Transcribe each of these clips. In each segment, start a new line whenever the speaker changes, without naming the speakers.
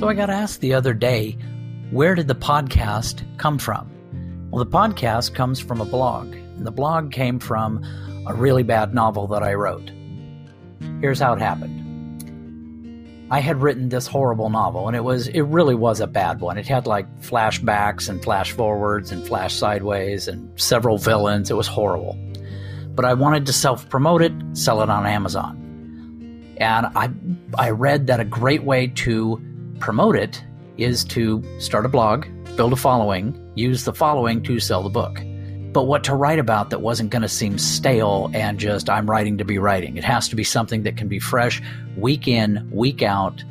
So I got asked the other day, where did the podcast come from? Well, the podcast comes from a blog, and the blog came from a really bad novel that I wrote. Here's how it happened. I had written this horrible novel, and it was it really was a bad one. It had like flashbacks and flash forwards and flash sideways and several villains. It was horrible. But I wanted to self promote it, sell it on Amazon. And I I read that a great way to promote it is to start a blog, build a following, use the following to sell the book. But what to write about that wasn't going to seem stale and just I'm writing to be writing. It has to be something that can be fresh, week in, week out,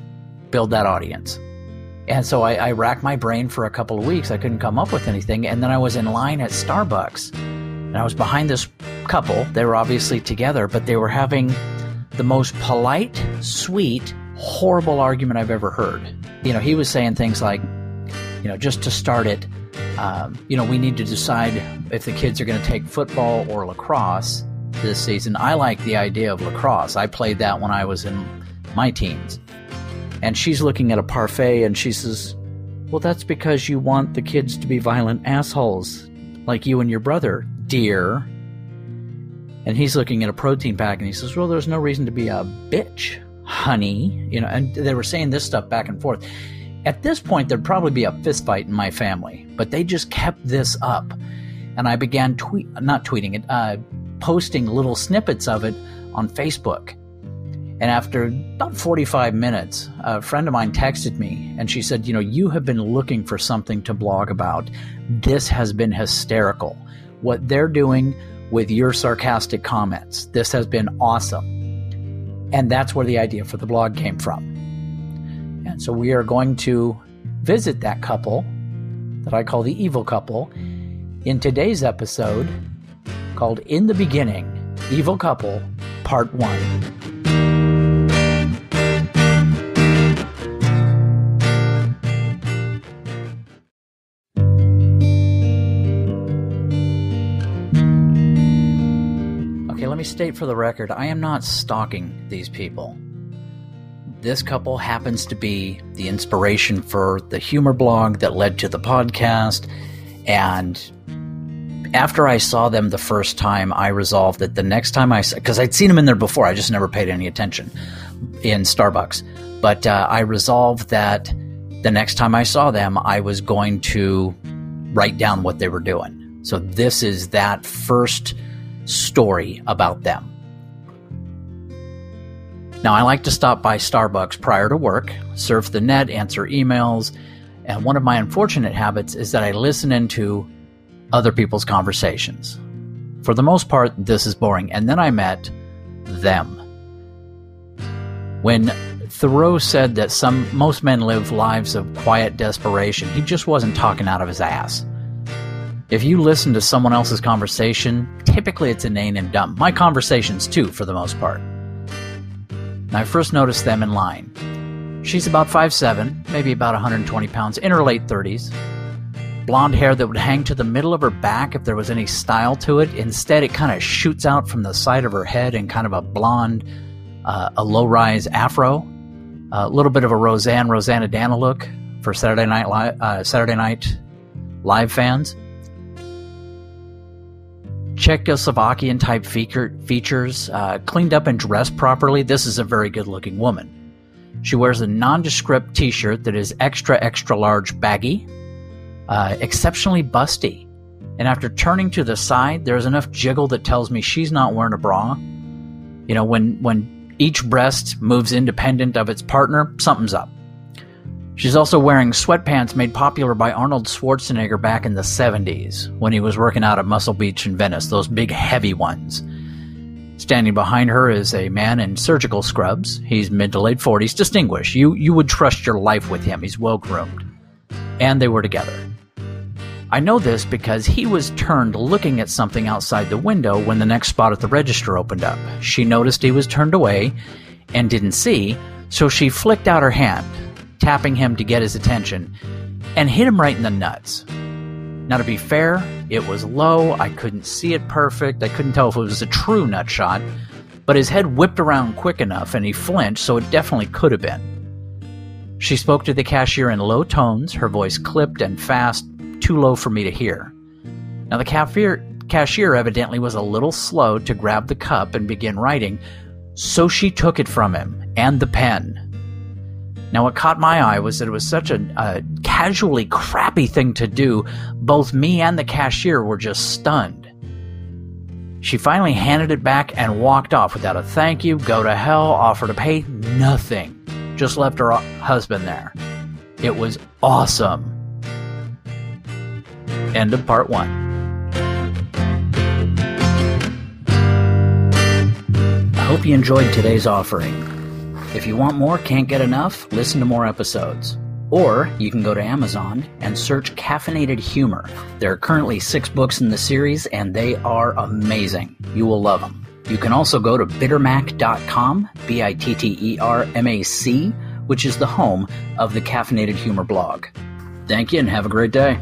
build that audience. And so I, I racked my brain for a couple of weeks. I couldn't come up with anything. And then I was in line at Starbucks and I was behind this couple. They were obviously together, but they were having the most polite, sweet, horrible argument I've ever heard. You know, he was saying things like, you know, just to start it, um, you know, we need to decide if the kids are going to take football or lacrosse this season. I like the idea of lacrosse. I played that when I was in my teens. And she's looking at a parfait and she says, Well, that's because you want the kids to be violent assholes, like you and your brother, dear. And he's looking at a protein pack and he says, Well, there's no reason to be a bitch honey, you know, and they were saying this stuff back and forth. At this point, there'd probably be a fist fight in my family, but they just kept this up. And I began tweet, not tweeting it, uh, posting little snippets of it on Facebook. And after about 45 minutes, a friend of mine texted me and she said, You know, you have been looking for something to blog about. This has been hysterical. What they're doing with your sarcastic comments, this has been awesome. And that's where the idea for the blog came from. And so we are going to visit that couple that I call the evil couple in today's episode called In the Beginning Evil Couple Part 1. Me state for the record I am not stalking these people. This couple happens to be the inspiration for the humor blog that led to the podcast. And after I saw them the first time, I resolved that the next time I because I'd seen them in there before, I just never paid any attention in Starbucks. But uh, I resolved that the next time I saw them, I was going to write down what they were doing. So this is that first story about them. Now, I like to stop by Starbucks prior to work, surf the net, answer emails, and one of my unfortunate habits is that I listen into other people's conversations. For the most part, this is boring. And then I met them. When Thoreau said that some most men live lives of quiet desperation, he just wasn't talking out of his ass. If you listen to someone else's conversation, typically it's inane and dumb. My conversations, too, for the most part. And I first noticed them in line. She's about 5'7, maybe about 120 pounds, in her late 30s. Blonde hair that would hang to the middle of her back if there was any style to it. Instead, it kind of shoots out from the side of her head in kind of a blonde, uh, a low rise afro. A little bit of a Roseanne, Roseannadanna look for Saturday Night, Li- uh, Saturday Night Live fans. Czechoslovakian type features, uh, cleaned up and dressed properly, this is a very good looking woman. She wears a nondescript t shirt that is extra, extra large baggy, uh, exceptionally busty. And after turning to the side, there's enough jiggle that tells me she's not wearing a bra. You know, when, when each breast moves independent of its partner, something's up. She's also wearing sweatpants made popular by Arnold Schwarzenegger back in the 70s when he was working out at Muscle Beach in Venice, those big heavy ones. Standing behind her is a man in surgical scrubs. He's mid to late 40s, distinguished. You, you would trust your life with him. He's well groomed. And they were together. I know this because he was turned looking at something outside the window when the next spot at the register opened up. She noticed he was turned away and didn't see, so she flicked out her hand tapping him to get his attention, and hit him right in the nuts. Now, to be fair, it was low. I couldn't see it perfect. I couldn't tell if it was a true nut shot, but his head whipped around quick enough and he flinched, so it definitely could have been. She spoke to the cashier in low tones, her voice clipped and fast, too low for me to hear. Now, the cashier, cashier evidently was a little slow to grab the cup and begin writing, so she took it from him and the pen. Now, what caught my eye was that it was such a, a casually crappy thing to do, both me and the cashier were just stunned. She finally handed it back and walked off without a thank you, go to hell, offer to pay, nothing. Just left her husband there. It was awesome. End of part one. I hope you enjoyed today's offering. If you want more, can't get enough, listen to more episodes. Or you can go to Amazon and search Caffeinated Humor. There are currently six books in the series, and they are amazing. You will love them. You can also go to bittermac.com, B I T T E R M A C, which is the home of the Caffeinated Humor blog. Thank you and have a great day.